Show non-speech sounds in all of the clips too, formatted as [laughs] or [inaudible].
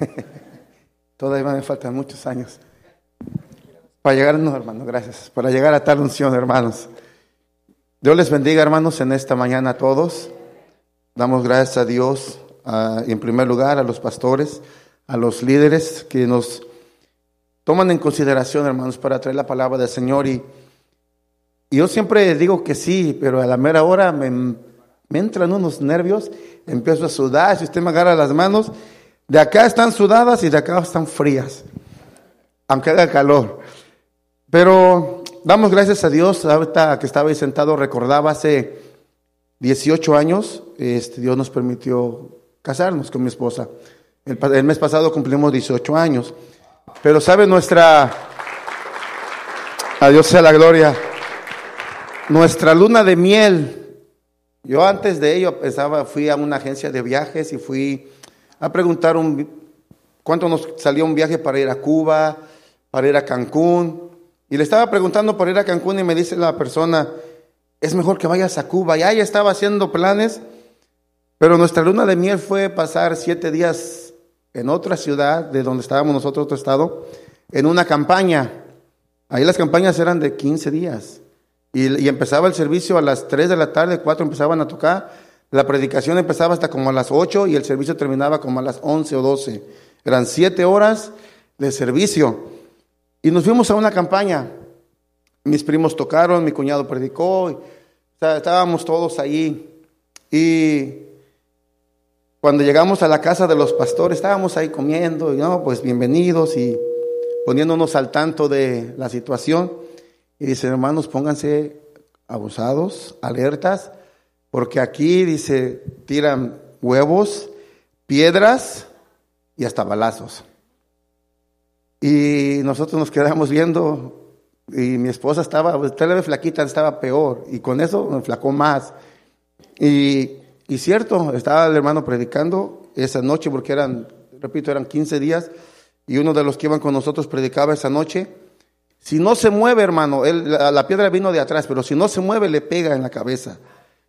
[laughs] Todavía me faltan muchos años. Para llegar, no, hermano, gracias. Para llegar a tal unción, hermanos. Dios les bendiga, hermanos, en esta mañana a todos. Damos gracias a Dios, en primer lugar, a los pastores, a los líderes que nos toman en consideración, hermanos, para traer la palabra del Señor. Y, yo siempre digo que sí, pero a la mera hora me, me entran unos nervios, empiezo a sudar. Si usted me agarra las manos, de acá están sudadas y de acá están frías, aunque haga calor. Pero damos gracias a Dios. Ahorita que estaba ahí sentado, recordaba hace 18 años, este, Dios nos permitió casarnos con mi esposa. El, el mes pasado cumplimos 18 años. Pero sabe nuestra, a Dios sea la gloria, nuestra luna de miel. Yo antes de ello pensaba, fui a una agencia de viajes y fui a preguntar un, cuánto nos salía un viaje para ir a Cuba, para ir a Cancún. Y le estaba preguntando por ir a Cancún y me dice la persona, es mejor que vayas a Cuba. Ya ella estaba haciendo planes, pero nuestra luna de miel fue pasar siete días en otra ciudad de donde estábamos nosotros, otro estado, en una campaña. Ahí las campañas eran de 15 días. Y, y empezaba el servicio a las 3 de la tarde, 4 empezaban a tocar la predicación empezaba hasta como a las 8 y el servicio terminaba como a las 11 o 12. Eran siete horas de servicio. Y nos fuimos a una campaña. Mis primos tocaron, mi cuñado predicó. estábamos todos ahí. Y cuando llegamos a la casa de los pastores, estábamos ahí comiendo. Y no, pues bienvenidos y poniéndonos al tanto de la situación. Y dice, hermanos, pónganse abusados, alertas porque aquí dice, tiran huevos, piedras y hasta balazos. Y nosotros nos quedamos viendo y mi esposa estaba, usted ve flaquita, estaba peor y con eso me flacó más. Y, y cierto, estaba el hermano predicando esa noche porque eran, repito, eran 15 días y uno de los que iban con nosotros predicaba esa noche. Si no se mueve, hermano, él, la piedra vino de atrás, pero si no se mueve le pega en la cabeza.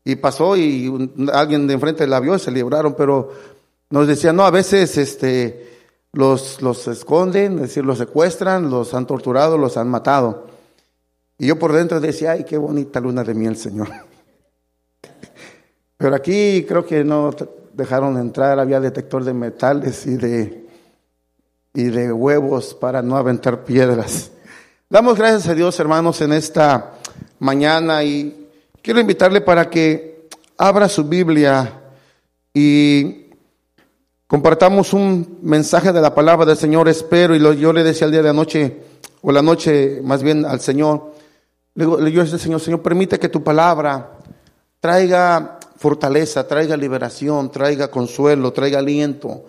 Y pasó y alguien de enfrente la vio y se libraron, pero nos decía, no, a veces este, los, los esconden, es decir, los secuestran, los han torturado, los han matado. Y yo por dentro decía, ay, qué bonita luna de miel, Señor. [laughs] Pero aquí creo que no dejaron entrar, había detector de metales y de, y de huevos para no aventar piedras. Damos gracias a Dios, hermanos, en esta mañana y Quiero invitarle para que abra su Biblia y compartamos un mensaje de la palabra del Señor. Espero, y yo le decía el día de anoche, o la noche más bien al Señor, le digo, yo decía, Señor, Señor, permite que tu palabra traiga fortaleza, traiga liberación, traiga consuelo, traiga aliento.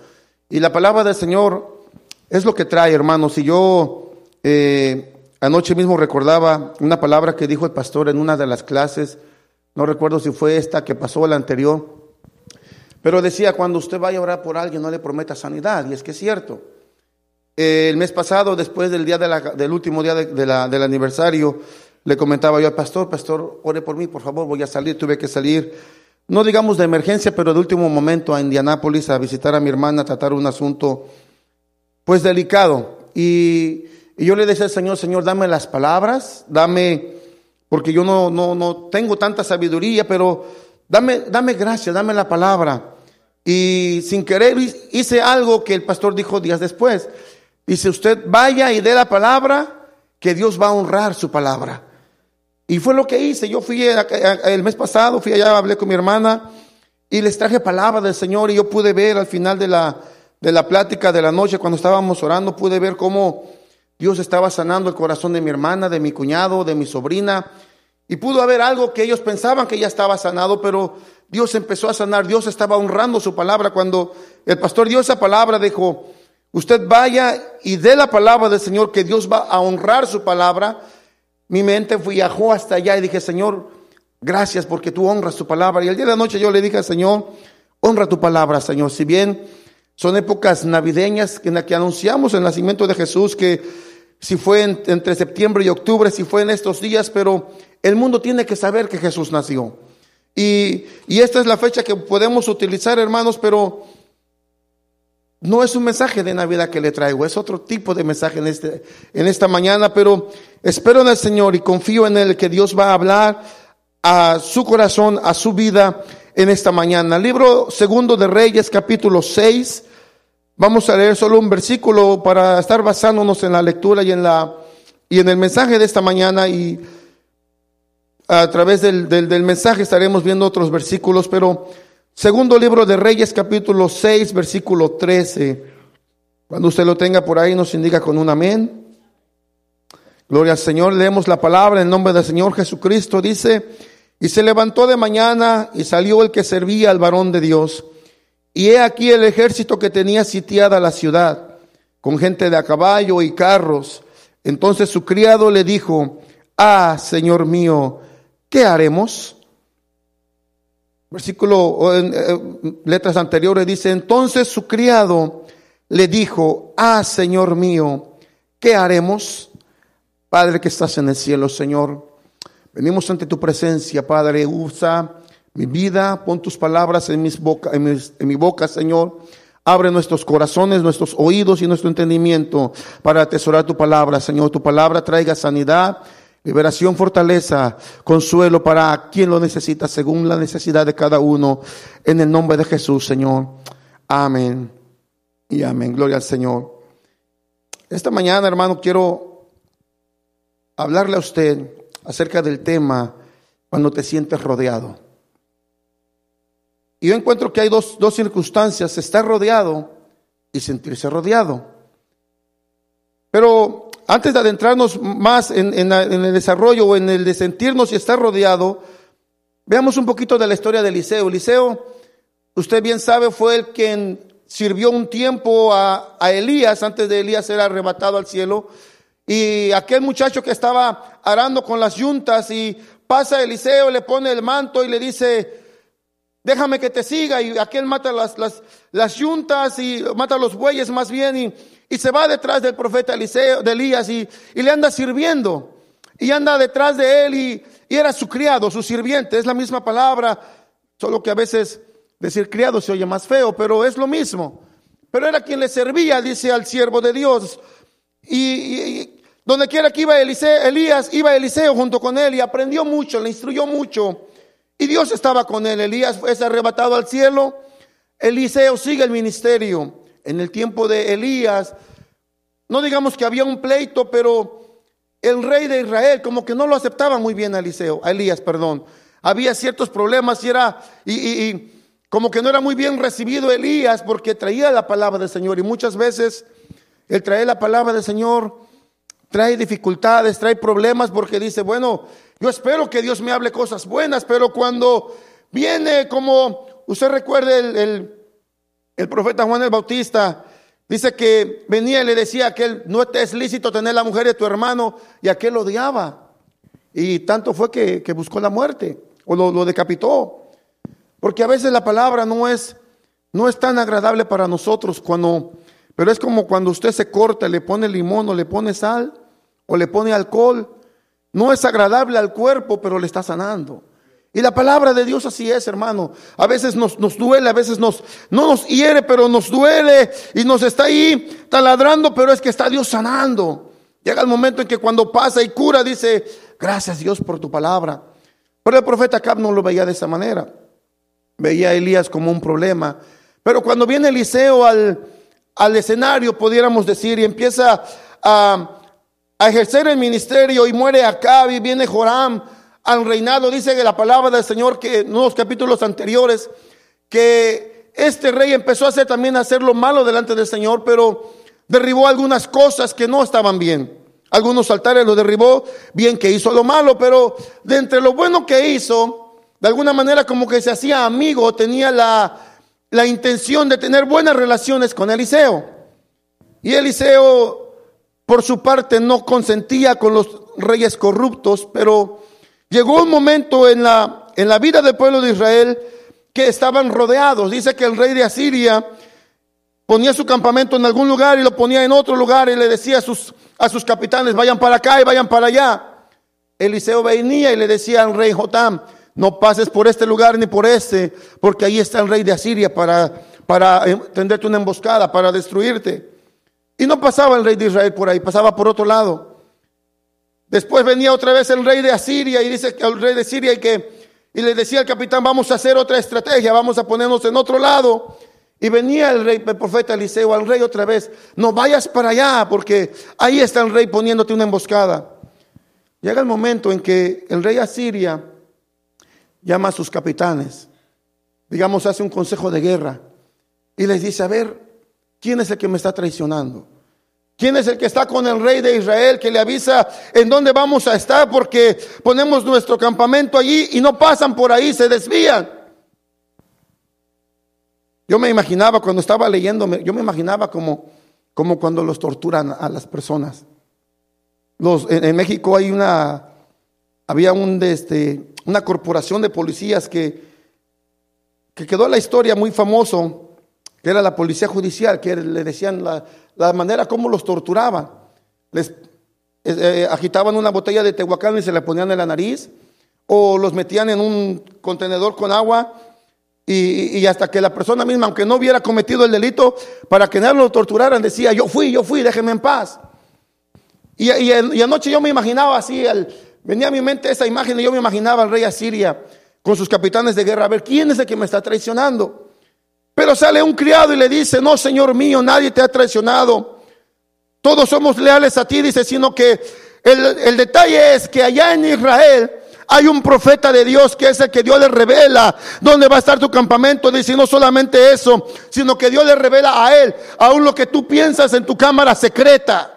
Y la palabra del Señor es lo que trae, hermanos. Y yo eh, Anoche mismo recordaba una palabra que dijo el pastor en una de las clases, no recuerdo si fue esta que pasó la anterior, pero decía, cuando usted vaya a orar por alguien, no le prometa sanidad, y es que es cierto. El mes pasado, después del día del último día del aniversario, le comentaba yo al pastor, pastor, ore por mí, por favor, voy a salir, tuve que salir, no digamos de emergencia, pero de último momento a Indianápolis a visitar a mi hermana, a tratar un asunto, pues delicado. Y y yo le decía al Señor, Señor, dame las palabras, dame, porque yo no, no, no tengo tanta sabiduría, pero dame, dame gracia, dame la palabra. Y sin querer hice algo que el pastor dijo días después. Dice, usted vaya y dé la palabra, que Dios va a honrar su palabra. Y fue lo que hice. Yo fui el mes pasado, fui allá, hablé con mi hermana y les traje palabra del Señor y yo pude ver al final de la, de la plática de la noche, cuando estábamos orando, pude ver cómo Dios estaba sanando el corazón de mi hermana, de mi cuñado, de mi sobrina. Y pudo haber algo que ellos pensaban que ya estaba sanado, pero Dios empezó a sanar. Dios estaba honrando su palabra. Cuando el pastor dio esa palabra, dijo, usted vaya y dé la palabra del Señor, que Dios va a honrar su palabra. Mi mente viajó hasta allá y dije, Señor, gracias porque tú honras tu palabra. Y el día de la noche yo le dije al Señor, honra tu palabra, Señor. Si bien son épocas navideñas en las que anunciamos el nacimiento de Jesús, que si fue entre septiembre y octubre, si fue en estos días, pero el mundo tiene que saber que Jesús nació. Y, esta es la fecha que podemos utilizar, hermanos, pero no es un mensaje de Navidad que le traigo, es otro tipo de mensaje en, este, en esta mañana, pero espero en el Señor y confío en Él que Dios va a hablar a su corazón, a su vida en esta mañana. Libro segundo de Reyes, capítulo 6. Vamos a leer solo un versículo para estar basándonos en la lectura y en la y en el mensaje de esta mañana y a través del, del, del mensaje estaremos viendo otros versículos, pero Segundo libro de Reyes, capítulo 6, versículo 13. Cuando usted lo tenga por ahí, nos indica con un amén. Gloria al Señor. Leemos la palabra en nombre del Señor Jesucristo. Dice, y se levantó de mañana y salió el que servía al varón de Dios. Y he aquí el ejército que tenía sitiada la ciudad, con gente de a caballo y carros. Entonces su criado le dijo, ah, Señor mío, ¿qué haremos? Versículo, en, eh, letras anteriores dice, entonces su criado le dijo, ah, Señor mío, ¿qué haremos? Padre que estás en el cielo, Señor, venimos ante tu presencia, Padre, usa mi vida, pon tus palabras en, mis boca, en, mi boca, Señor. Abre nuestros corazones, nuestros oídos y nuestro entendimiento para atesorar tu palabra, Señor. Tu palabra traiga sanidad, Liberación, fortaleza, consuelo para quien lo necesita según la necesidad de cada uno. En el nombre de Jesús, Señor. Amén. Y amén. Gloria al Señor. Esta mañana, hermano, quiero hablarle a usted acerca del tema cuando te sientes rodeado. Y yo encuentro que hay dos, dos circunstancias, estar rodeado y sentirse rodeado. Pero antes de adentrarnos más en, el desarrollo o en el de sentirnos y estar rodeado, veamos un poquito de la historia de Eliseo. Eliseo, usted bien sabe, fue el quien sirvió un tiempo a, a Elías antes de Elías ser arrebatado al cielo. Y aquel muchacho que estaba arando con las yuntas y pasa Eliseo, le pone el manto y le dice, déjame que te siga. Y aquel mata las, las, las yuntas y mata los bueyes más bien y, y se va detrás del profeta Eliseo, de Elías y, y le anda sirviendo. Y anda detrás de él y, y, era su criado, su sirviente. Es la misma palabra, solo que a veces decir criado se oye más feo, pero es lo mismo. Pero era quien le servía, dice al siervo de Dios. Y, donde quiera que iba Eliseo, Elías, iba Eliseo junto con él y aprendió mucho, le instruyó mucho. Y Dios estaba con él. Elías fue arrebatado al cielo. Eliseo sigue el ministerio en el tiempo de Elías, no digamos que había un pleito, pero el rey de Israel como que no lo aceptaba muy bien a Eliseo, a Elías, perdón. Había ciertos problemas y era, y, y, como que no era muy bien recibido Elías porque traía la palabra del Señor y muchas veces el traer la palabra del Señor trae dificultades, trae problemas porque dice, bueno, yo espero que Dios me hable cosas buenas, pero cuando viene como, usted recuerde el, el profeta Juan el Bautista dice que venía y le decía que él, no es lícito tener la mujer de tu hermano y aquel lo odiaba. Y tanto fue que, que buscó la muerte o lo, lo, decapitó. Porque a veces la palabra no es, no es tan agradable para nosotros cuando, pero es como cuando usted se corta, le pone limón o le pone sal o le pone alcohol. No es agradable al cuerpo, pero le está sanando. Y la palabra de Dios así es, hermano. A veces nos, nos duele, a veces nos, no nos hiere, pero nos duele y nos está ahí taladrando, pero es que está Dios sanando. Llega el momento en que cuando pasa y cura, dice, gracias Dios por tu palabra. Pero el profeta Acab no lo veía de esa manera. Veía a Elías como un problema. Pero cuando viene Eliseo al, al escenario, pudiéramos decir, y empieza a, a ejercer el ministerio y muere Acab y viene Joram al reinado. Dice que la palabra del Señor que en unos capítulos anteriores que este rey empezó a hacer también a hacer lo malo delante del Señor, pero derribó algunas cosas que no estaban bien. Algunos altares lo derribó, bien que hizo lo malo, pero de entre lo bueno que hizo, de alguna manera como que se hacía amigo, tenía la, la intención de tener buenas relaciones con Eliseo. Y Eliseo, por su parte, no consentía con los reyes corruptos, pero Llegó un momento en la, en la vida del pueblo de Israel que estaban rodeados. Dice que el rey de Asiria ponía su campamento en algún lugar y lo ponía en otro lugar y le decía a sus, a sus capitanes, vayan para acá y vayan para allá. Eliseo venía y le decía al rey Jotam, no pases por este lugar ni por este, porque ahí está el rey de Asiria para, para eh, tenderte una emboscada, para destruirte. Y no pasaba el rey de Israel por ahí, pasaba por otro lado. Después venía otra vez el rey de Asiria y dice que el rey de Siria y que y le decía al capitán, vamos a hacer otra estrategia, vamos a ponernos en otro lado. Y venía el rey, el profeta Eliseo, al rey otra vez, no vayas para allá porque ahí está el rey poniéndote una emboscada. Llega el momento en que el rey Asiria llama a sus capitanes, digamos, hace un consejo de guerra y les dice, a ver, ¿quién es el que me está traicionando? ¿Quién es el que está con el rey de Israel que le avisa en dónde vamos a estar porque ponemos nuestro campamento allí y no pasan por ahí, se desvían? Yo me imaginaba cuando estaba leyendo, yo me imaginaba como, como cuando los torturan a las personas. Los, en, México hay una, había un, este, una corporación de policías que, que quedó la historia muy famoso, que era la policía judicial, que le decían la, manera como los torturaban. Les eh, agitaban una botella de tehuacán y se la ponían en la nariz, o los metían en un contenedor con agua y, hasta que la persona misma, aunque no hubiera cometido el delito, para que no lo torturaran, decía, yo fui, yo fui, déjeme en paz. Y, y, anoche yo me imaginaba así, venía a mi mente esa imagen y yo me imaginaba al rey Asiria con sus capitanes de guerra, a ver, ¿quién es el que me está traicionando? Pero sale un criado y le dice, no, Señor mío, nadie te ha traicionado. Todos somos leales a ti, dice, sino que el, el detalle es que allá en Israel hay un profeta de Dios que es el que Dios le revela dónde va a estar tu campamento. Dice, no solamente eso, sino que Dios le revela a él aún lo que tú piensas en tu cámara secreta.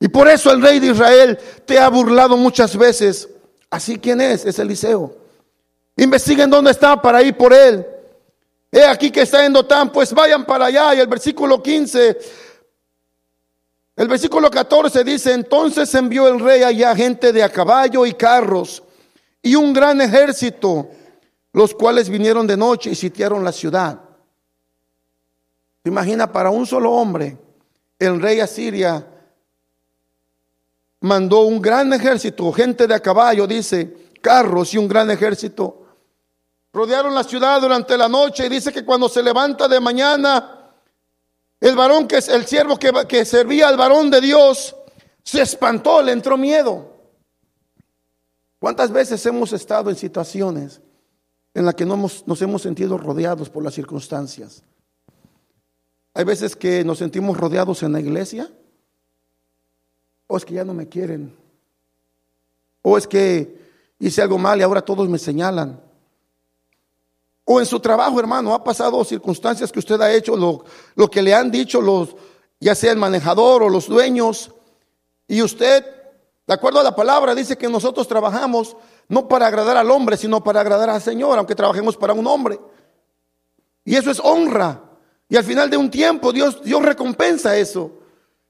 Y por eso el rey de Israel te ha burlado muchas veces. Así quién es, es Eliseo. Investiguen dónde está para ir por él. He aquí que está en Dotán, pues vayan para allá. Y el versículo 15, el versículo 14 dice, entonces envió el rey allá gente de a caballo y carros y un gran ejército, los cuales vinieron de noche y sitiaron la ciudad. Imagina, para un solo hombre, el rey Asiria mandó un gran ejército, gente de a caballo, dice, carros y un gran ejército Rodearon la ciudad durante la noche y dice que cuando se levanta de mañana, el varón que es el siervo que, que servía al varón de Dios se espantó, le entró miedo. ¿Cuántas veces hemos estado en situaciones en las que no nos hemos sentido rodeados por las circunstancias? Hay veces que nos sentimos rodeados en la iglesia, o es que ya no me quieren, o es que hice algo mal y ahora todos me señalan. O en su trabajo, hermano, ha pasado circunstancias que usted ha hecho, lo, lo que le han dicho los, ya sea el manejador o los dueños, y usted, de acuerdo a la palabra, dice que nosotros trabajamos no para agradar al hombre, sino para agradar al Señor, aunque trabajemos para un hombre. Y eso es honra. Y al final de un tiempo Dios, Dios recompensa eso.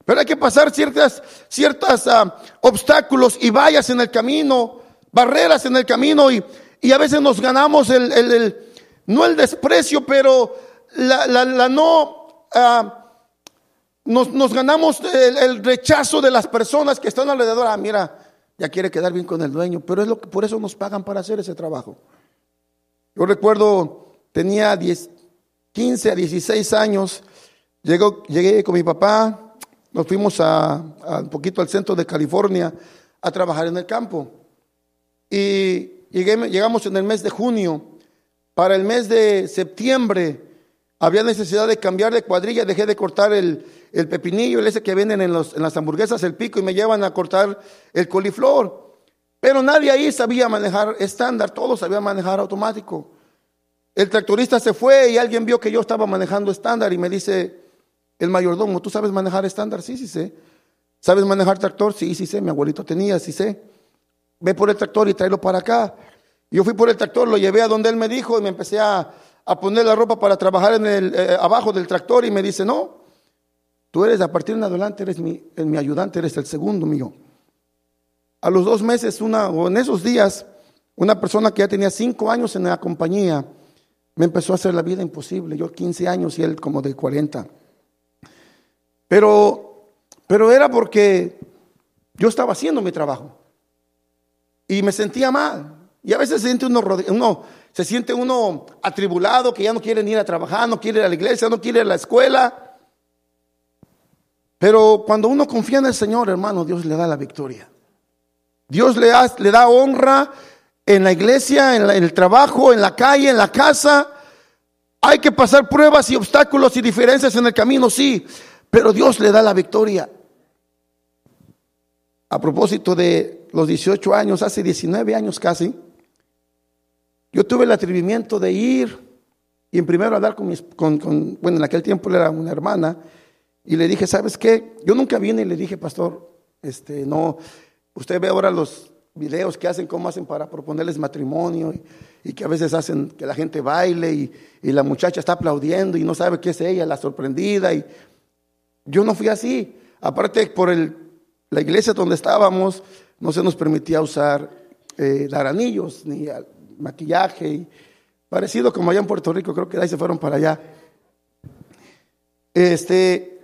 Pero hay que pasar ciertas, ciertas ah, obstáculos y vallas en el camino, barreras en el camino y, y a veces nos ganamos el, el no el desprecio, pero la, no, ah, nos, ganamos el, rechazo de las personas que están alrededor. Ah, mira, ya quiere quedar bien con el dueño, pero es lo que por eso nos pagan para hacer ese trabajo. Yo recuerdo, tenía 10, 15 a 16 años, llegué con mi papá, nos fuimos a, un poquito al centro de California a trabajar en el campo. Y llegamos en el mes de junio para el mes de septiembre había necesidad de cambiar de cuadrilla, dejé de cortar el, pepinillo, el ese que venden en, en las hamburguesas, el pico, y me llevan a cortar el coliflor. Pero nadie ahí sabía manejar estándar, todos sabían manejar automático. El tractorista se fue y alguien vio que yo estaba manejando estándar y me dice, el mayordomo, ¿tú sabes manejar estándar? Sí, sí sé. ¿Sabes manejar tractor? Sí, sí sé. Mi abuelito tenía, sí sé. Ve por el tractor y tráelo para acá. Yo fui por el tractor, lo llevé a donde él me dijo y me empecé a, poner la ropa para trabajar en el, eh, abajo del tractor y me dice, no, tú eres a partir de adelante, eres mi, mi ayudante, eres el segundo mío. A los dos meses, una, o en esos días, una persona que ya tenía cinco años en la compañía me empezó a hacer la vida imposible. Yo 15 años y él como de 40. Pero, pero era porque yo estaba haciendo mi trabajo y me sentía mal. Y a veces se siente uno, uno se siente uno atribulado, que ya no quiere ir a trabajar, no quiere ir a la iglesia, no quiere ir a la escuela. Pero cuando uno confía en el Señor, hermano, Dios le da la victoria. Dios le, le da honra en la iglesia, en, en el trabajo, en la calle, en la casa. Hay que pasar pruebas y obstáculos y diferencias en el camino, sí, pero Dios le da la victoria. A propósito de los 18 años, hace 19 años casi, yo tuve el atrevimiento de ir y en primero hablar con, mis, con, bueno, en aquel tiempo era una hermana, y le dije, ¿sabes qué? Yo nunca vine y le dije, pastor, este, no, usted ve ahora los videos que hacen, cómo hacen para proponerles matrimonio y, que a veces hacen que la gente baile y, la muchacha está aplaudiendo y no sabe qué es ella, la sorprendida. Y yo no fui así. Aparte, por el, la iglesia donde estábamos, no se nos permitía usar, eh, dar anillos ni maquillaje. Y parecido como allá en Puerto Rico, creo que ahí se fueron para allá. Este,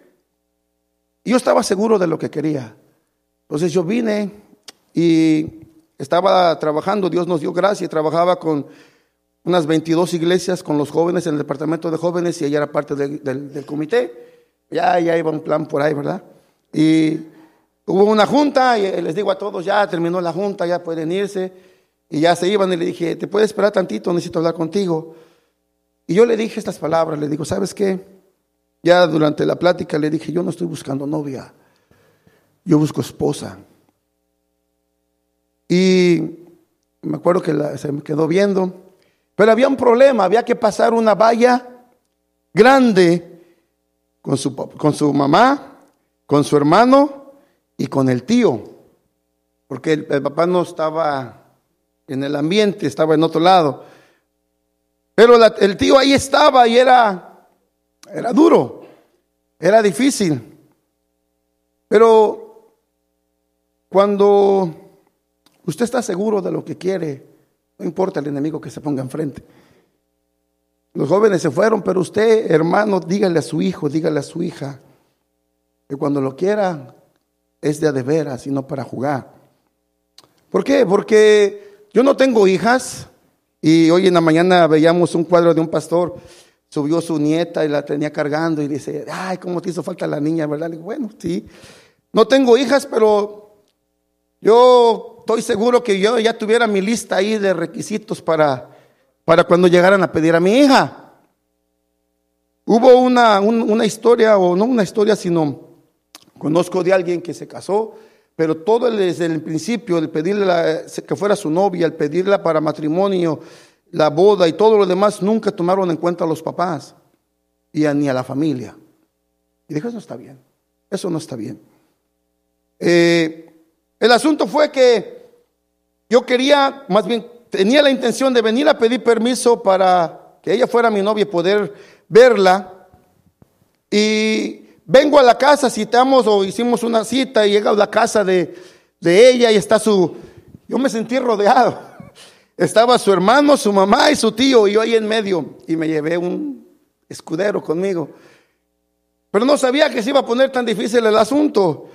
yo estaba seguro de lo que quería. Entonces yo vine y estaba trabajando, Dios nos dio gracia, trabajaba con unas 22 iglesias con los jóvenes en el departamento de jóvenes y ella era parte del, comité. Ya, ya iba un plan por ahí, ¿verdad? Y hubo una junta y les digo a todos, ya terminó la junta, ya pueden irse. Y ya se iban y le dije, ¿te puedes esperar tantito? Necesito hablar contigo. Y yo le dije estas palabras, le digo, ¿sabes qué? Ya durante la plática le dije, yo no estoy buscando novia, yo busco esposa. Y me acuerdo que se me quedó viendo, pero había un problema, había que pasar una valla grande con su, con su mamá, con su hermano y con el tío, porque el, el papá no estaba en el ambiente, estaba en otro lado. Pero el tío ahí estaba y era era duro, era difícil. Pero cuando usted está seguro de lo que quiere, no importa el enemigo que se ponga enfrente. Los jóvenes se fueron, pero usted, hermano, dígale a su hijo, dígale a su hija, que cuando lo quiera es de a de veras y no para jugar. ¿Por qué? Porque yo no tengo hijas y hoy en la mañana veíamos un cuadro de un pastor subió su nieta y la tenía cargando y dice, ay, ¿cómo te hizo falta la niña, verdad? Le digo, bueno, sí. No tengo hijas, pero yo estoy seguro que yo ya tuviera mi lista ahí de requisitos para, para cuando llegaran a pedir a mi hija. Hubo una, una historia, o no una historia, sino conozco de alguien que se casó, pero todo desde el principio, el pedirle que fuera su novia, el pedirla para matrimonio, la boda y todo lo demás, nunca tomaron en cuenta a los papás y ni a la familia. Y dijo, eso no está bien, eso no está bien. Eh, el asunto fue que yo quería, más bien, tenía la intención de venir a pedir permiso para que ella fuera mi novia y poder verla. Y vengo a la casa, citamos o hicimos una cita y llega a la casa de, de ella y está su... Yo me sentí rodeado. [laughs] Estaba su hermano, su mamá y su tío y yo ahí en medio y me llevé un escudero conmigo. Pero no sabía que se iba a poner tan difícil el asunto.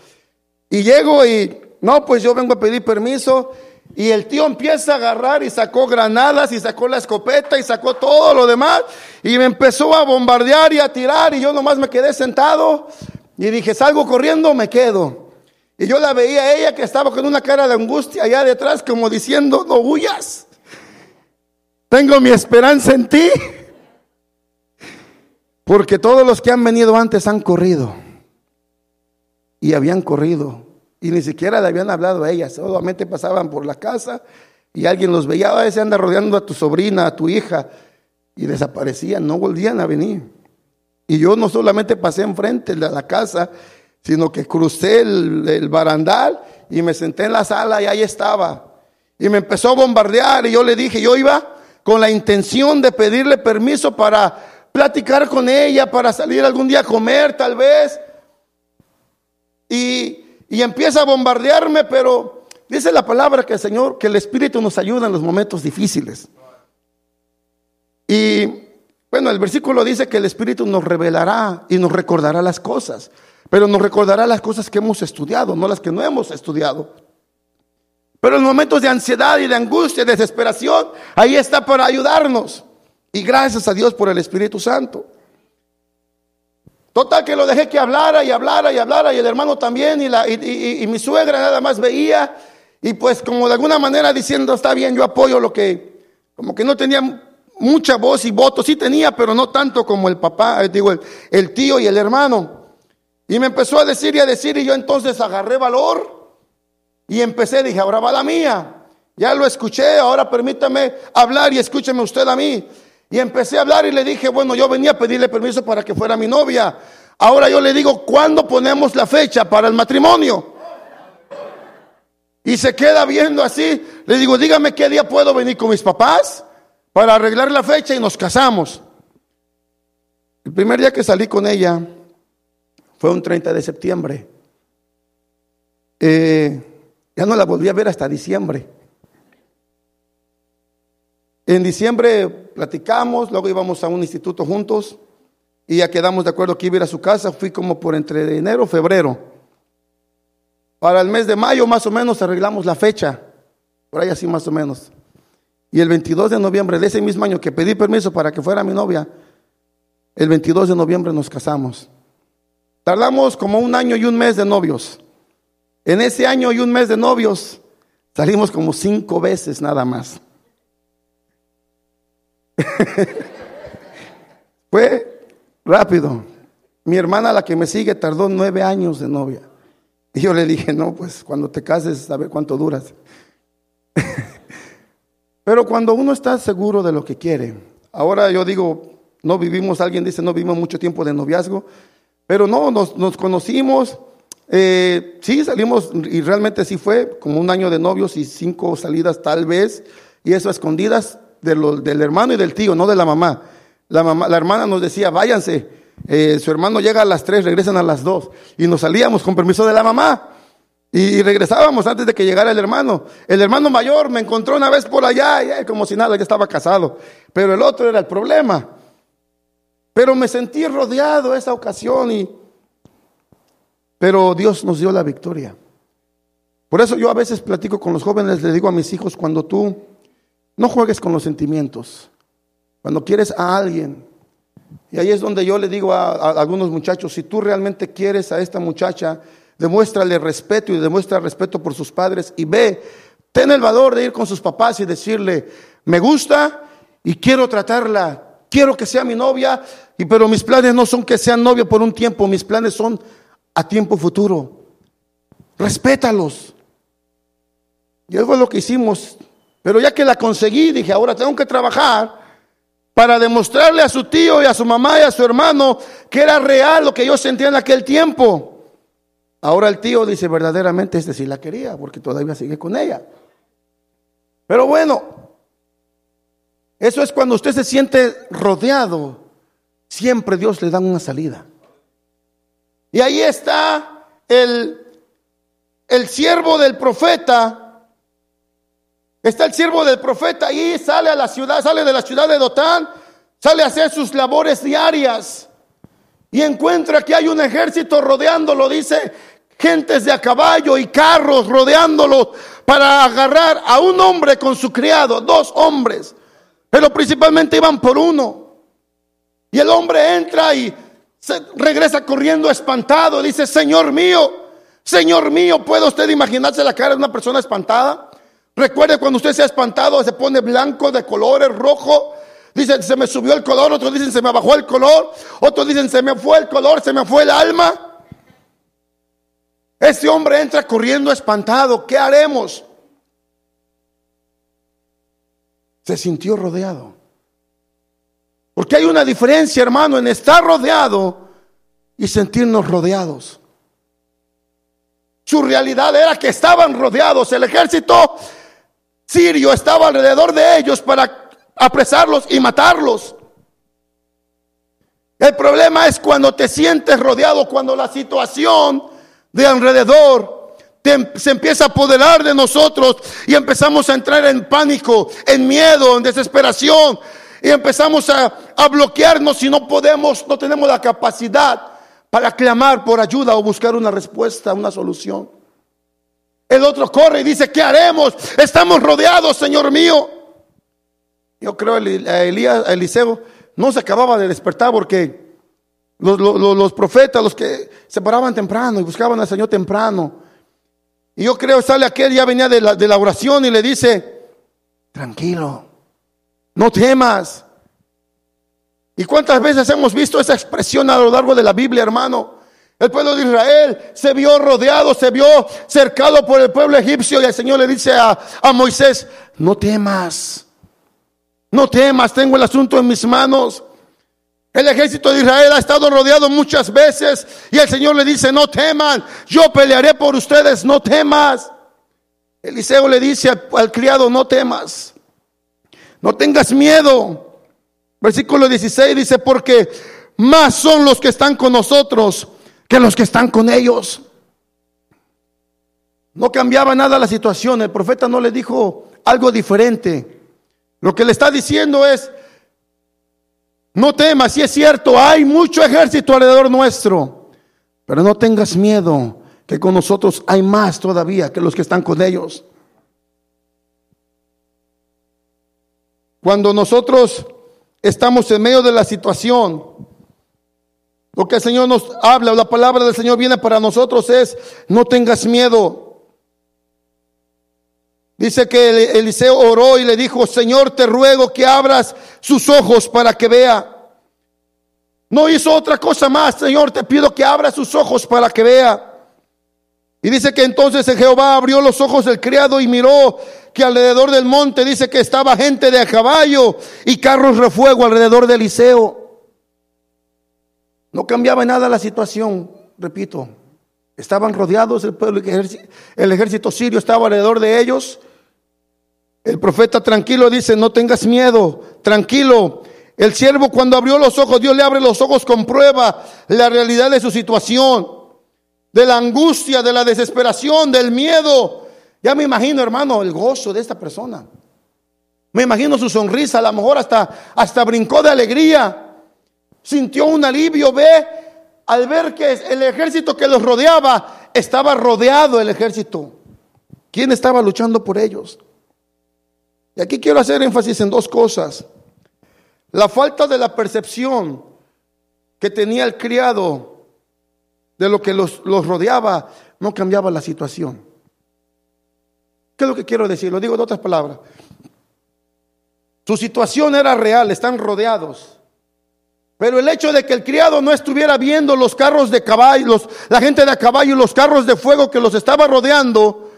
Y llego y, no, pues yo vengo a pedir permiso. Y el tío empieza a agarrar y sacó granadas y sacó la escopeta y sacó todo lo demás. Y me empezó a bombardear y a tirar y yo nomás me quedé sentado. Y dije, salgo corriendo, me quedo. Y yo la veía a ella que estaba con una cara de angustia allá detrás como diciendo, no huyas. Tengo mi esperanza en ti. Porque todos los que han venido antes han corrido. Y habían corrido. Y ni siquiera le habían hablado a ellas. Solamente pasaban por la casa y alguien los veía. A veces anda rodeando a tu sobrina, a tu hija. Y desaparecían, no volvían a venir. Y yo no solamente pasé enfrente de la casa, sino que crucé el, el barandal y me senté en la sala y ahí estaba. Y me empezó a bombardear y yo le dije, yo iba con la intención de pedirle permiso para platicar con ella, para salir algún día a comer tal vez. Y, y empieza a bombardearme, pero dice la palabra que el Señor, que el Espíritu nos ayuda en los momentos difíciles. Y bueno, el versículo dice que el Espíritu nos revelará y nos recordará las cosas, pero nos recordará las cosas que hemos estudiado, no las que no hemos estudiado. Pero en momentos de ansiedad y de angustia, de desesperación, ahí está para ayudarnos. Y gracias a Dios por el Espíritu Santo. Total que lo dejé que hablara y hablara y hablara y el hermano también y, la, y, mi suegra nada más veía y pues como de alguna manera diciendo está bien yo apoyo lo que como que no tenía mucha voz y voto, sí tenía pero no tanto como el papá, eh, digo el, el tío y el hermano. Y me empezó a decir y a decir y yo entonces agarré valor y empecé, dije ahora va la mía. Ya lo escuché, ahora permítame hablar y escúcheme usted a mí. Y empecé a hablar y le dije, bueno, yo venía a pedirle permiso para que fuera mi novia. Ahora yo le digo, ¿cuándo ponemos la fecha para el matrimonio? Y se queda viendo así. Le digo, dígame qué día puedo venir con mis papás para arreglar la fecha y nos casamos. El primer día que salí con ella fue un 30 de septiembre. Eh, ya no la volví a ver hasta diciembre. En diciembre platicamos, luego íbamos a un instituto juntos y ya quedamos de acuerdo que iba a ir a su casa. Fui como por entre enero, febrero. Para el mes de mayo más o menos arreglamos la fecha, por ahí así más o menos. Y el 22 de noviembre de ese mismo año que pedí permiso para que fuera mi novia, el 22 de noviembre nos casamos. Tardamos como un año y un mes de novios. En ese año y un mes de novios salimos como cinco veces nada más. [laughs] Fue rápido. Mi hermana, la que me sigue, tardó nueve años de novia. Y yo le dije, no, pues cuando te cases, a ver cuánto duras. [laughs] Pero cuando uno está seguro de lo que quiere, ahora yo digo, no vivimos, alguien dice, no vivimos mucho tiempo de noviazgo, pero no, nos, conocimos, eh, sí salimos, y realmente sí fue, como un año de novios y cinco salidas tal vez, y eso escondidas, del hermano y del tío, no de la mamá. La, mamá, la hermana nos decía, váyanse, eh, su hermano llega a las tres, regresan a las dos. Y nos salíamos con permiso de la mamá. Y regresábamos antes de que llegara el hermano. El hermano mayor me encontró una vez por allá, como si nada, ya estaba casado. Pero el otro era el problema. Pero me sentí rodeado esa ocasión y... Pero Dios nos dio la victoria. Por eso yo a veces platico con los jóvenes, le digo a mis hijos, cuando tú no juegues con los sentimientos. Cuando quieres a alguien, y ahí es donde yo le digo a, algunos muchachos, si tú realmente quieres a esta muchacha, demuéstrale respeto y demuestra respeto por sus padres y ve, ten el valor de ir con sus papás y decirle, me gusta y quiero tratarla, quiero que sea mi novia, y, pero mis planes no son que sea novia por un tiempo, mis planes son a tiempo futuro. Respétalos. Y eso es lo que hicimos pero ya que la conseguí, dije, ahora tengo que trabajar para demostrarle a su tío y a su mamá y a su hermano que era real lo que yo sentía en aquel tiempo. Ahora el tío dice, verdaderamente este sí la quería, porque todavía sigue con ella. Pero bueno, eso es cuando usted se siente rodeado, siempre Dios le da una salida. Y ahí está el, el siervo del profeta Está el siervo del profeta ahí, sale a la ciudad, sale de la ciudad de Dotán, sale a hacer sus labores diarias y encuentra que hay un ejército rodeándolo, dice, gentes de a caballo y carros rodeándolo para agarrar a un hombre con su criado, dos hombres, pero principalmente iban por uno. Y el hombre entra y se regresa corriendo espantado, dice, Señor mío, Señor mío, ¿puede usted imaginarse la cara de una persona espantada? Recuerde cuando usted se ha espantado, se pone blanco de colores, rojo. Dicen, se me subió el color, otros dicen, se me bajó el color, otros dicen, se me fue el color, se me fue el alma. Este hombre entra corriendo espantado, ¿qué haremos? Se sintió rodeado. Porque hay una diferencia, hermano, en estar rodeado y sentirnos rodeados. Su realidad era que estaban rodeados. El ejército sirio estaba alrededor de ellos para apresarlos y matarlos. El problema es cuando te sientes rodeado, cuando la situación de alrededor se empieza a apoderar de nosotros y empezamos a entrar en pánico, en miedo, en desesperación y empezamos a, a bloquearnos si no podemos, no tenemos la capacidad para clamar por ayuda o buscar una respuesta, una solución. El otro corre y dice, ¿qué haremos? Estamos rodeados, Señor mío. Yo creo que Elías, Eliseo no se acababa de despertar porque los, profetas, los que se paraban temprano y buscaban al Señor temprano. Y yo creo sale aquel, ya venía de la oración y le dice, tranquilo, no temas. ¿Y cuántas veces hemos visto esa expresión a lo largo de la Biblia, hermano? El pueblo de Israel se vio rodeado, se vio cercado por el pueblo egipcio y el Señor le dice a, Moisés, no temas, no temas, tengo el asunto en mis manos. El ejército de Israel ha estado rodeado muchas veces y el Señor le dice, no teman, yo pelearé por ustedes, no temas. Eliseo le dice al, al criado, no temas, no tengas miedo. Versículo 16 dice, porque más son los que están con nosotros que los que están con ellos. No cambiaba nada la situación, el profeta no le dijo algo diferente. Lo que le está diciendo es, no temas, si es cierto, hay mucho ejército alrededor nuestro, pero no tengas miedo, que con nosotros hay más todavía que los que están con ellos. Cuando nosotros estamos en medio de la situación, lo que el Señor nos habla, la palabra del Señor viene para nosotros es, no tengas miedo. Dice que Eliseo oró y le dijo, Señor, te ruego que abras sus ojos para que vea. No hizo otra cosa más, Señor, te pido que abra sus ojos para que vea. Y dice que entonces Jehová abrió los ojos del criado y miró que alrededor del monte dice que estaba gente de a caballo y carros de fuego alrededor de Eliseo. No cambiaba nada la situación, repito. Estaban rodeados, el, pueblo, el ejército sirio estaba alrededor de ellos. El profeta tranquilo dice, no tengas miedo, tranquilo. El siervo cuando abrió los ojos, Dios le abre los ojos, comprueba la realidad de su situación, de la angustia, de la desesperación, del miedo. Ya me imagino, hermano, el gozo de esta persona. Me imagino su sonrisa, a lo mejor hasta, hasta brincó de alegría sintió un alivio, ve, al ver que el ejército que los rodeaba, estaba rodeado el ejército. ¿Quién estaba luchando por ellos? Y aquí quiero hacer énfasis en dos cosas. La falta de la percepción que tenía el criado de lo que los, los rodeaba no cambiaba la situación. ¿Qué es lo que quiero decir? Lo digo de otras palabras. Su situación era real, están rodeados. Pero el hecho de que el criado no estuviera viendo los carros de caballos, la gente de a caballo y los carros de fuego que los estaba rodeando,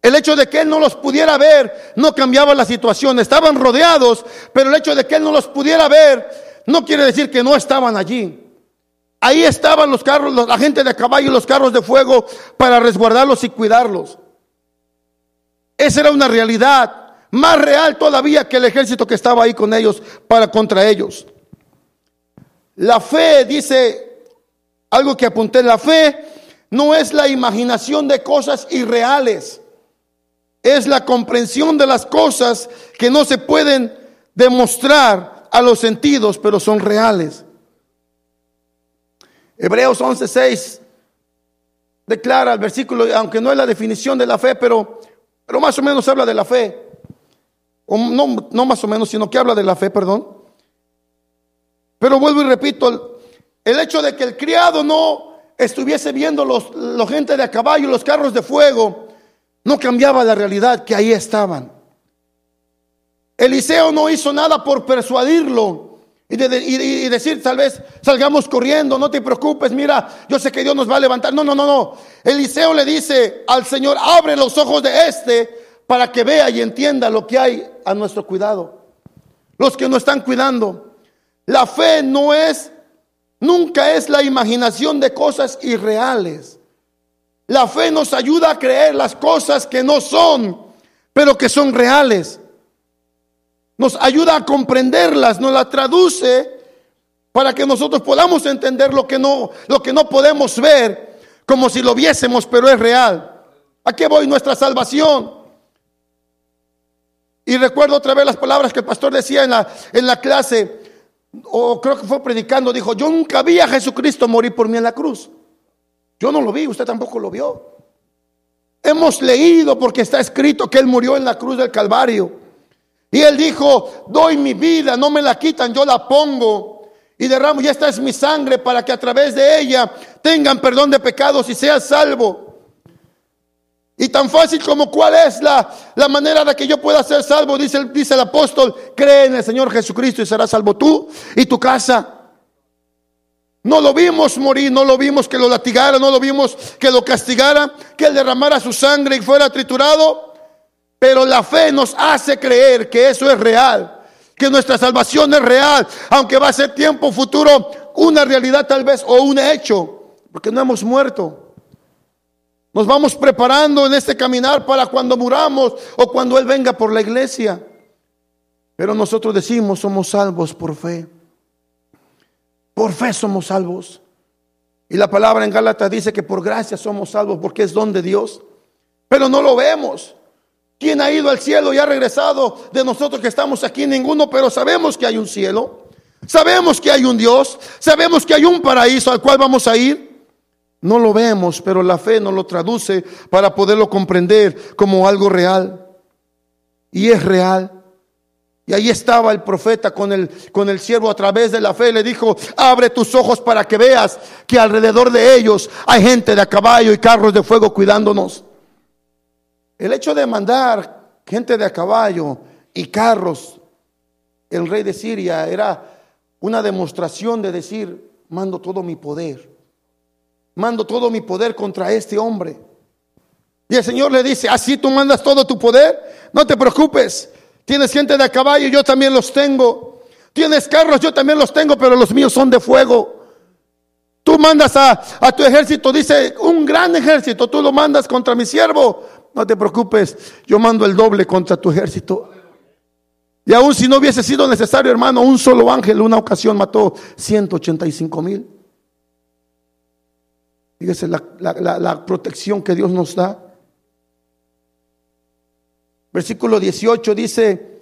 el hecho de que él no los pudiera ver no cambiaba la situación. Estaban rodeados, pero el hecho de que él no los pudiera ver no quiere decir que no estaban allí. Ahí estaban los carros, la gente de a caballo y los carros de fuego para resguardarlos y cuidarlos. Esa era una realidad más real todavía que el ejército que estaba ahí con ellos para contra ellos. La fe, dice algo que apunté, la fe no es la imaginación de cosas irreales, es la comprensión de las cosas que no se pueden demostrar a los sentidos, pero son reales. Hebreos 11:6 declara el versículo, aunque no es la definición de la fe, pero, pero más o menos habla de la fe. O no, no más o menos, sino que habla de la fe, perdón. Pero vuelvo y repito, el hecho de que el criado no estuviese viendo los, los gente de a caballo, los carros de fuego, no cambiaba la realidad que ahí estaban. Eliseo no hizo nada por persuadirlo y, y, decir, tal vez salgamos corriendo, no te preocupes, mira, yo sé que Dios nos va a levantar. No, no, no, no. Eliseo le dice al Señor, abre los ojos de este para que vea y entienda lo que hay a nuestro cuidado. Los que no están cuidando. La fe no es, nunca es la imaginación de cosas irreales. La fe nos ayuda a creer las cosas que no son, pero que son reales. Nos ayuda a comprenderlas, nos la traduce para que nosotros podamos entender lo que no, lo que no podemos ver, como si lo viésemos, pero es real. ¿A qué voy nuestra salvación? Y recuerdo otra vez las palabras que el pastor decía en la, en la clase o creo que fue predicando, dijo, yo nunca vi a Jesucristo morir por mí en la cruz. Yo no lo vi, usted tampoco lo vio. Hemos leído porque está escrito que Él murió en la cruz del Calvario. Y Él dijo, doy mi vida, no me la quitan, yo la pongo. Y derramo, y esta es mi sangre para que a través de ella tengan perdón de pecados y sean salvo. Y tan fácil como cuál es la, la manera de que yo pueda ser salvo, dice, dice el apóstol, cree en el Señor Jesucristo y serás salvo tú y tu casa. No lo vimos morir, no lo vimos que lo latigara, no lo vimos que lo castigara, que derramara su sangre y fuera triturado. Pero la fe nos hace creer que eso es real, que nuestra salvación es real, aunque va a ser tiempo futuro una realidad tal vez o un hecho, porque no hemos muerto. Nos vamos preparando en este caminar para cuando muramos o cuando Él venga por la iglesia. Pero nosotros decimos, somos salvos por fe. Por fe somos salvos. Y la palabra en Gálatas dice que por gracia somos salvos porque es don de Dios. Pero no lo vemos. ¿Quién ha ido al cielo y ha regresado de nosotros que estamos aquí? Ninguno, pero sabemos que hay un cielo. Sabemos que hay un Dios. Sabemos que hay un paraíso al cual vamos a ir. No lo vemos, pero la fe nos lo traduce para poderlo comprender como algo real. Y es real. Y ahí estaba el profeta con el, con el siervo a través de la fe. Le dijo, abre tus ojos para que veas que alrededor de ellos hay gente de a caballo y carros de fuego cuidándonos. El hecho de mandar gente de a caballo y carros, el rey de Siria, era una demostración de decir, mando todo mi poder. Mando todo mi poder contra este hombre. Y el Señor le dice, así tú mandas todo tu poder, no te preocupes. Tienes gente de a caballo, yo también los tengo. Tienes carros, yo también los tengo, pero los míos son de fuego. Tú mandas a, tu ejército, dice, un gran ejército, tú lo mandas contra mi siervo. No te preocupes, yo mando el doble contra tu ejército. Y aún si no hubiese sido necesario, hermano, un solo ángel una ocasión mató 185 mil. Fíjese la, la protección que Dios nos da. Versículo 18 dice,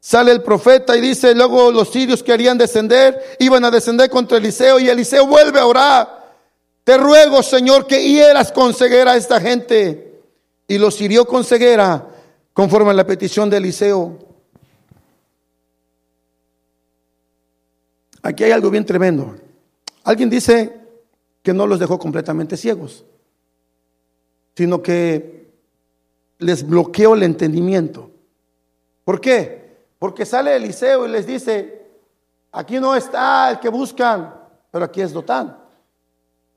sale el profeta y dice, luego los sirios querían descender, iban a descender contra Eliseo y Eliseo vuelve a orar. Te ruego, Señor, que hieras con ceguera a esta gente. Y los hirió con ceguera conforme a la petición de Eliseo. Aquí hay algo bien tremendo. Alguien dice que no los dejó completamente ciegos, sino que les bloqueó el entendimiento. ¿Por qué? Porque sale Eliseo y les dice, aquí no está el que buscan, pero aquí es Dotán.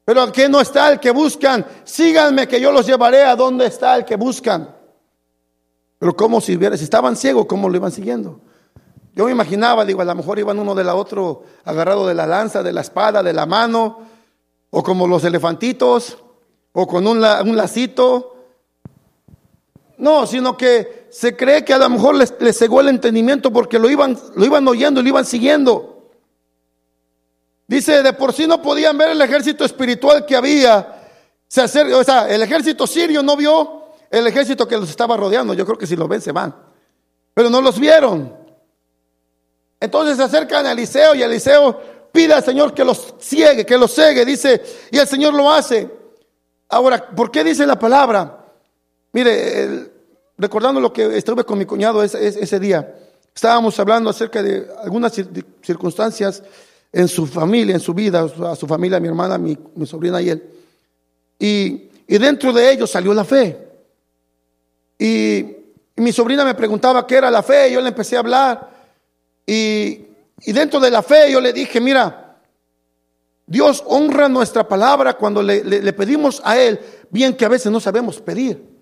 Pero aquí no está el que buscan, síganme que yo los llevaré a donde está el que buscan. Pero ¿cómo si, si estaban ciegos, cómo lo iban siguiendo? Yo me imaginaba, digo, a lo mejor iban uno de la otro agarrado de la lanza, de la espada, de la mano, o como los elefantitos, o con un, un lacito, no, sino que se cree que a lo mejor les, cegó el entendimiento porque lo iban, lo iban oyendo y lo iban siguiendo. Dice, de por sí no podían ver el ejército espiritual que había. Se acerca, o sea, el ejército sirio no vio el ejército que los estaba rodeando. Yo creo que si lo ven se van. Pero no los vieron. Entonces se acercan a Eliseo y Eliseo pide al Señor que los ciegue, que los cegue, dice, y el Señor lo hace. Ahora, ¿por qué dice la palabra? Mire, recordando lo que estuve con mi cuñado ese, día, estábamos hablando acerca de algunas circunstancias en su familia, en su vida, a su familia, mi hermana, mi, sobrina y él. Y, dentro de ellos salió la fe. Y, mi sobrina me preguntaba qué era la fe, y yo le empecé a hablar. Y, dentro de la fe yo le dije, mira, Dios honra nuestra palabra cuando le pedimos a Él, bien que a veces no sabemos pedir.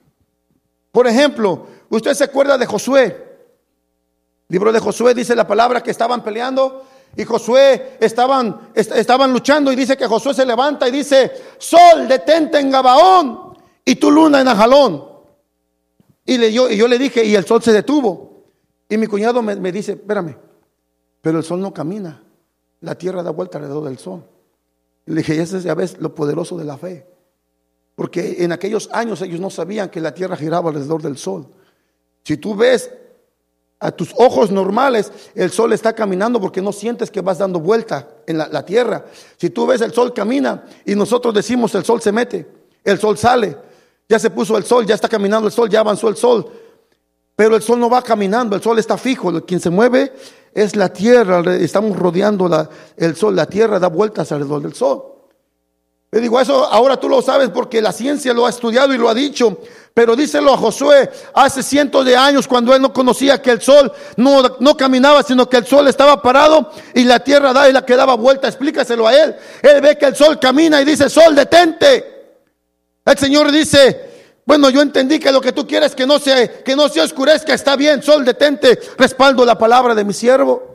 Por ejemplo, usted se acuerda de Josué. libro de Josué dice la palabra que estaban peleando y Josué estaban, estaban luchando y dice que Josué se levanta y dice, sol, detente en Gabaón y tu luna en Ajalón. Y, le, yo, y yo le dije, y el sol se detuvo. Y mi cuñado me, me dice, espérame, pero el sol no camina, la tierra da vuelta alrededor del sol. Le dije, ese es ya ves lo poderoso de la fe. Porque en aquellos años ellos no sabían que la tierra giraba alrededor del sol. Si tú ves a tus ojos normales, el sol está caminando porque no sientes que vas dando vuelta en la, tierra. Si tú ves el sol camina y nosotros decimos el sol se mete, el sol sale. Ya se puso el sol, ya está caminando el sol, ya avanzó el sol. Pero el sol no va caminando, el sol está fijo. Quien se mueve es la tierra. Estamos rodeando el sol. La tierra da vueltas alrededor del sol. Le digo, eso ahora tú lo sabes porque la ciencia lo ha estudiado y lo ha dicho. Pero díselo a Josué hace cientos de años cuando él no conocía que el sol no, no caminaba, sino que el sol estaba parado y la tierra da y la que daba vuelta. Explícaselo a él. Él ve que el sol camina y dice, sol, detente. El Señor dice, bueno, yo entendí que lo que tú quieres que no se, que no se oscurezca, está bien, sol, detente, respaldo la palabra de mi siervo.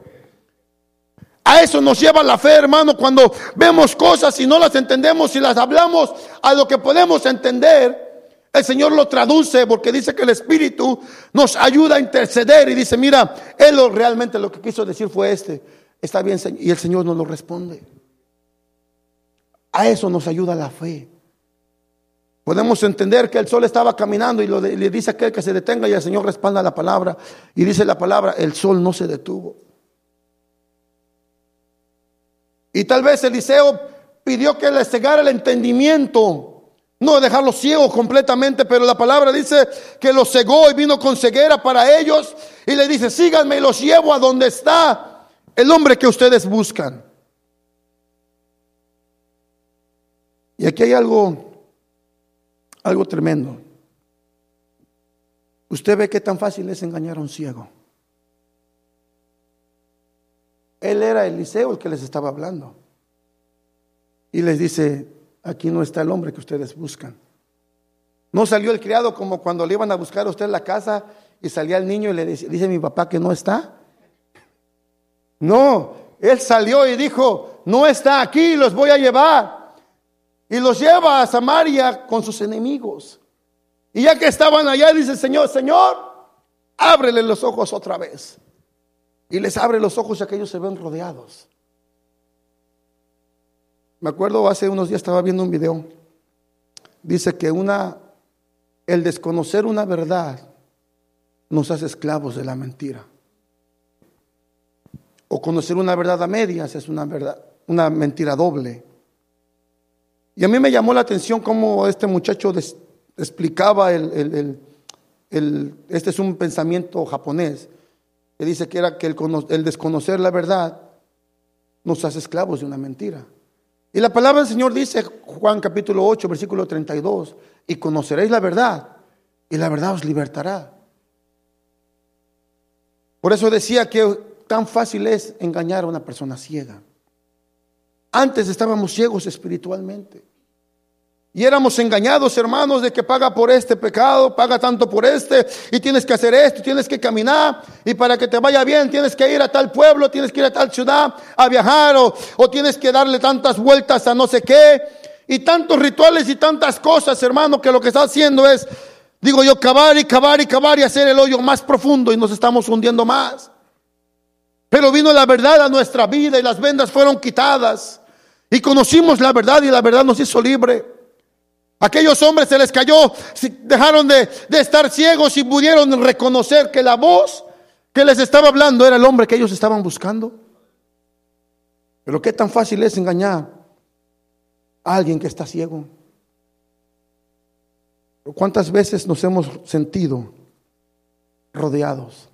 A eso nos lleva la fe, hermano, cuando vemos cosas y no las entendemos y las hablamos a lo que podemos entender. El Señor lo traduce porque dice que el Espíritu nos ayuda a interceder y dice, mira, Él realmente lo que quiso decir fue este. Está bien, y el Señor nos lo responde. A eso nos ayuda la fe. Podemos entender que el sol estaba caminando y le dice aquel que se detenga y el Señor respalda la palabra. Y dice la palabra, el sol no se detuvo. Y tal vez Eliseo pidió que le cegara el entendimiento, no dejarlo ciego completamente, pero la palabra dice que lo cegó y vino con ceguera para ellos y le dice, síganme y los llevo a donde está el hombre que ustedes buscan. Y aquí hay algo, algo tremendo. Usted ve qué tan fácil es engañar a un ciego. Él era Eliseo el que les estaba hablando. Y les dice, aquí no está el hombre que ustedes buscan. No salió el criado como cuando le iban a buscar a usted la casa y salía el niño y le dice, dice mi papá que no está. No, él salió y dijo, no está aquí, los voy a llevar. Y los lleva a Samaria con sus enemigos. Y ya que estaban allá, dice el Señor, Señor, ábrele los ojos otra vez. Y les abre los ojos y aquellos se ven rodeados. Me acuerdo hace unos días estaba viendo un video. Dice que una el desconocer una verdad nos hace esclavos de la mentira. O conocer una verdad a medias es una verdad, una mentira doble. Y a mí me llamó la atención cómo este muchacho explicaba el, este es un pensamiento japonés que dice que era que el, desconocer la verdad nos hace esclavos de una mentira. Y la palabra del Señor dice, Juan capítulo 8, versículo 32, y conoceréis la verdad, y la verdad os libertará. Por eso decía que tan fácil es engañar a una persona ciega. Antes estábamos ciegos espiritualmente. Y éramos engañados, hermanos, de que paga por este pecado, paga tanto por este, y tienes que hacer esto, tienes que caminar, y para que te vaya bien tienes que ir a tal pueblo, tienes que ir a tal ciudad a viajar, o, o tienes que darle tantas vueltas a no sé qué, y tantos rituales y tantas cosas, hermano, que lo que está haciendo es, digo yo, cavar y cavar y cavar y hacer el hoyo más profundo y nos estamos hundiendo más. Pero vino la verdad a nuestra vida y las vendas fueron quitadas, y conocimos la verdad y la verdad nos hizo libre. Aquellos hombres se les cayó, dejaron de, estar ciegos y pudieron reconocer que la voz que les estaba hablando era el hombre que ellos estaban buscando. Pero qué tan fácil es engañar a alguien que está ciego. ¿Cuántas veces nos hemos sentido rodeados?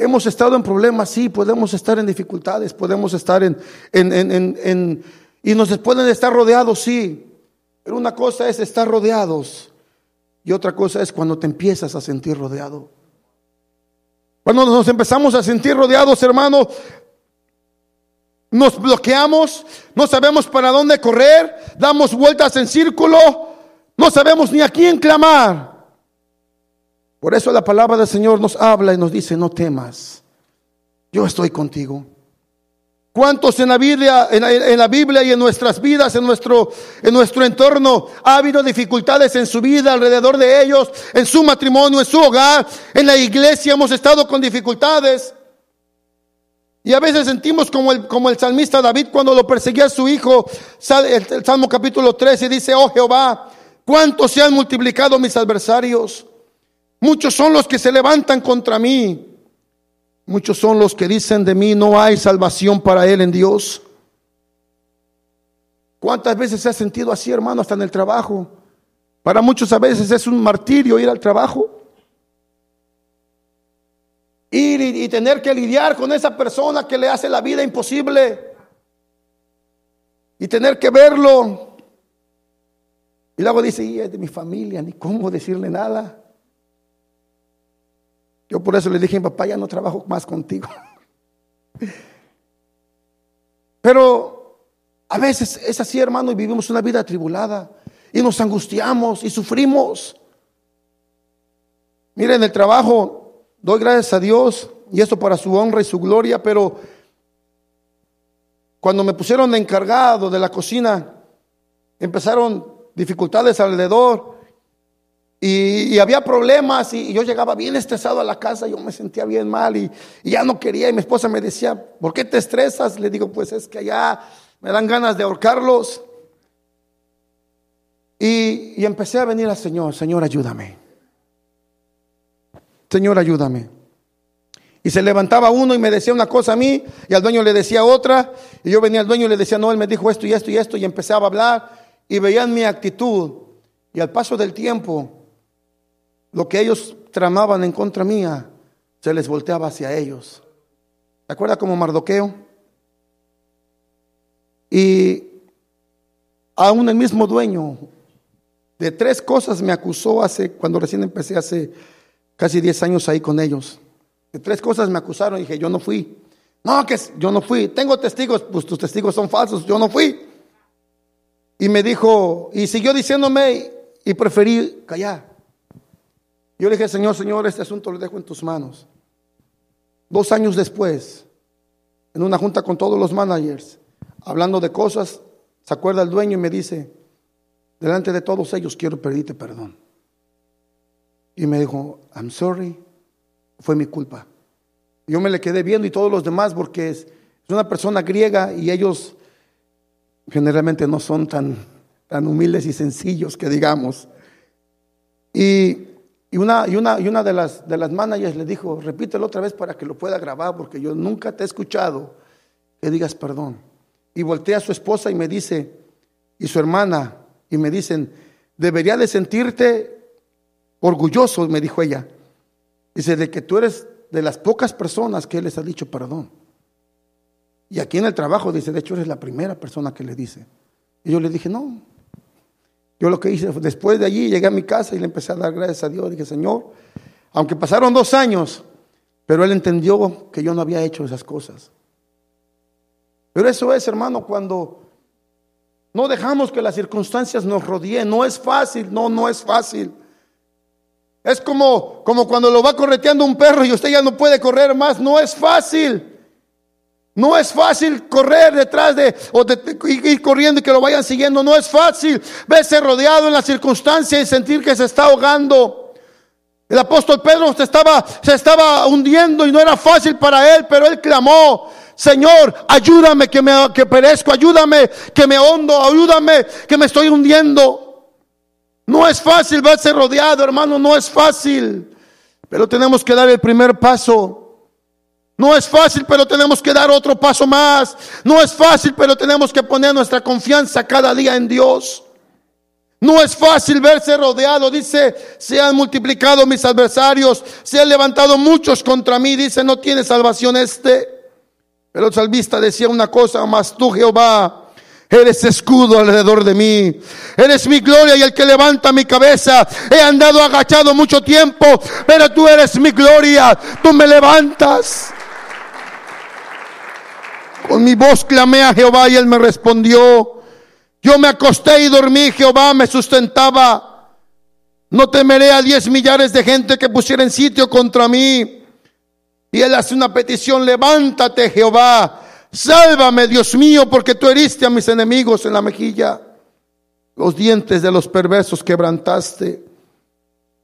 Hemos estado en problemas, sí, podemos estar en dificultades, podemos estar en, en, en, en y nos pueden estar rodeados, sí, pero una cosa es estar rodeados y otra cosa es cuando te empiezas a sentir rodeado. Cuando nos empezamos a sentir rodeados, hermanos, nos bloqueamos, no sabemos para dónde correr, damos vueltas en círculo, no sabemos ni a quién clamar. Por eso la palabra del Señor nos habla y nos dice, no temas, yo estoy contigo. ¿Cuántos en la Biblia, en la, Biblia y en nuestras vidas, en nuestro, en nuestro entorno, ha habido dificultades en su vida, alrededor de ellos, en su matrimonio, en su hogar, en la iglesia hemos estado con dificultades? Y a veces sentimos como el, como el salmista David cuando lo perseguía a su hijo, el, el Salmo capítulo 13 dice, oh Jehová, ¿cuántos se han multiplicado mis adversarios? Muchos son los que se levantan contra mí. Muchos son los que dicen de mí, no hay salvación para él en Dios. ¿Cuántas veces se ha sentido así, hermano, hasta en el trabajo? Para muchos a veces es un martirio ir al trabajo. Ir y, tener que lidiar con esa persona que le hace la vida imposible. Y tener que verlo. Y luego dice, y es de mi familia, ni cómo decirle nada. Yo por eso le dije papá, ya no trabajo más contigo. [laughs] Pero a veces es así, hermano, y vivimos una vida atribulada. Y nos angustiamos y sufrimos. Miren, el trabajo, doy gracias a Dios, y esto para su honra y su gloria, pero cuando me pusieron de encargado de la cocina, empezaron dificultades alrededor y, había problemas y, yo llegaba bien estresado a la casa, yo me sentía bien mal y, ya no quería y mi esposa me decía, ¿por qué te estresas? Le digo, pues es que allá me dan ganas de ahorcarlos. Y, y empecé a venir al Señor, Señor, ayúdame. Señor, ayúdame. Y se levantaba uno y me decía una cosa a mí y al dueño le decía otra. Y yo venía al dueño y le decía, no, él me dijo esto y esto y esto. Y empezaba a hablar y veían mi actitud. Y al paso del tiempo lo que ellos tramaban en contra mía se les volteaba hacia ellos. ¿Te acuerdas como Mardoqueo? Y aún el mismo dueño de tres cosas me acusó hace, cuando recién empecé hace casi diez años ahí con ellos. De tres cosas me acusaron y dije, yo no fui. No, que yo no fui. Tengo testigos, pues tus testigos son falsos, yo no fui. Y me dijo, y siguió diciéndome y preferí callar. Yo le dije, Señor, Señor, este asunto lo dejo en tus manos. Dos años después, en una junta con todos los managers, hablando de cosas, se acuerda el dueño y me dice, delante de todos ellos quiero pedirte perdón. Y me dijo, I'm sorry, fue mi culpa. Yo me le quedé viendo y todos los demás porque es, una persona griega y ellos generalmente no son tan, tan humildes y sencillos que digamos. Y y una, y una, y una de, las, de las managers le dijo, repítelo otra vez para que lo pueda grabar, porque yo nunca te he escuchado que digas perdón. Y voltea a su esposa y me dice, y su hermana, y me dicen, debería de sentirte orgulloso, me dijo ella. Dice, de que tú eres de las pocas personas que les ha dicho perdón. Y aquí en el trabajo dice, de hecho eres la primera persona que le dice. Y yo le dije, no, yo lo que hice después de allí llegué a mi casa y le empecé a dar gracias a Dios. Dije, Señor, aunque pasaron dos años, pero Él entendió que yo no había hecho esas cosas. Pero eso es, hermano, cuando no dejamos que las circunstancias nos rodeen. No es fácil, no, no es fácil. Es como, como cuando lo va correteando un perro y usted ya no puede correr más. No es fácil. No es fácil correr detrás de o ir corriendo y que lo vayan siguiendo. No es fácil verse rodeado en la circunstancia y sentir que se está ahogando. El apóstol Pedro se estaba, se estaba hundiendo y no era fácil para él, pero él clamó, Señor, ayúdame que me que perezco, ayúdame que me hondo, ayúdame que me estoy hundiendo. No es fácil verse rodeado, hermano, no es fácil. Pero tenemos que dar el primer paso. No es fácil, pero tenemos que dar otro paso más. No es fácil, pero tenemos que poner nuestra confianza cada día en Dios. No es fácil verse rodeado. Dice, se han multiplicado mis adversarios, se han levantado muchos contra mí. Dice, no tiene salvación este. Pero el salvista decía una cosa, más tú Jehová, eres escudo alrededor de mí. Eres mi gloria y el que levanta mi cabeza. He andado agachado mucho tiempo, pero tú eres mi gloria. Tú me levantas. Con mi voz clamé a Jehová y él me respondió. Yo me acosté y dormí, Jehová me sustentaba. No temeré a diez millares de gente que pusieran sitio contra mí. Y él hace una petición, levántate Jehová, sálvame Dios mío, porque tú heriste a mis enemigos en la mejilla. Los dientes de los perversos quebrantaste.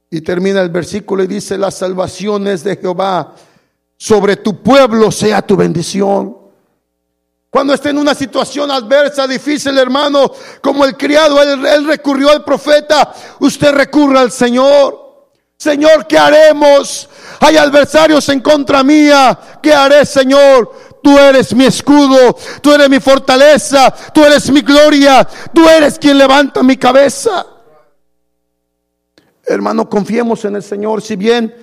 Y termina el versículo y dice, la salvación es de Jehová, sobre tu pueblo sea tu bendición. Cuando esté en una situación adversa, difícil, hermano, como el criado, él, recurrió al profeta, usted recurre al Señor. Señor, ¿qué haremos? Hay adversarios en contra mía. ¿Qué haré, Señor? Tú eres mi escudo, tú eres mi fortaleza, tú eres mi gloria, tú eres quien levanta mi cabeza. Hermano, confiemos en el Señor. Si bien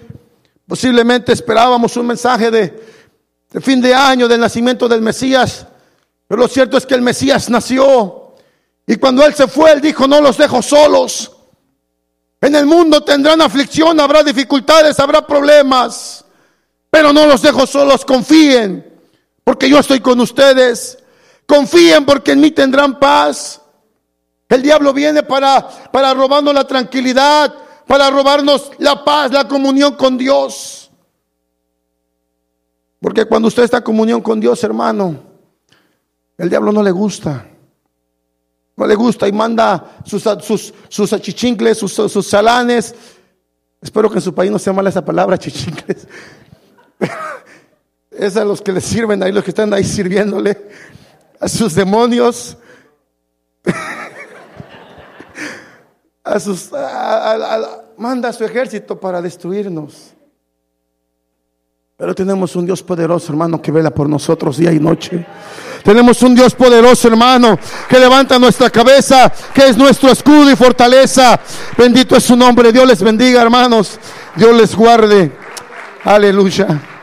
posiblemente esperábamos un mensaje de fin de año, del nacimiento del Mesías, pero lo cierto es que el Mesías nació. Y cuando Él se fue, Él dijo, no los dejo solos. En el mundo tendrán aflicción, habrá dificultades, habrá problemas, pero no los dejo solos, confíen, porque yo estoy con ustedes. Confíen porque en mí tendrán paz. El diablo viene para, para robarnos la tranquilidad, para robarnos la paz, la comunión con Dios. Porque cuando usted está en comunión con Dios, hermano, el diablo no le gusta no le gusta y manda sus, sus, sus achichincles, sus, salanes. Espero que en su país no sea mala esa palabra, achichincles. [laughs] es a los que le sirven ahí, los que están ahí sirviéndole, a sus demonios, [laughs] a sus, manda a su ejército para destruirnos. Pero tenemos un Dios poderoso, hermano, que vela por nosotros día y noche. Tenemos un Dios poderoso, hermano, que levanta nuestra cabeza, que es nuestro escudo y fortaleza. Bendito es su nombre. Dios les bendiga, hermanos. Dios les guarde. Aleluya.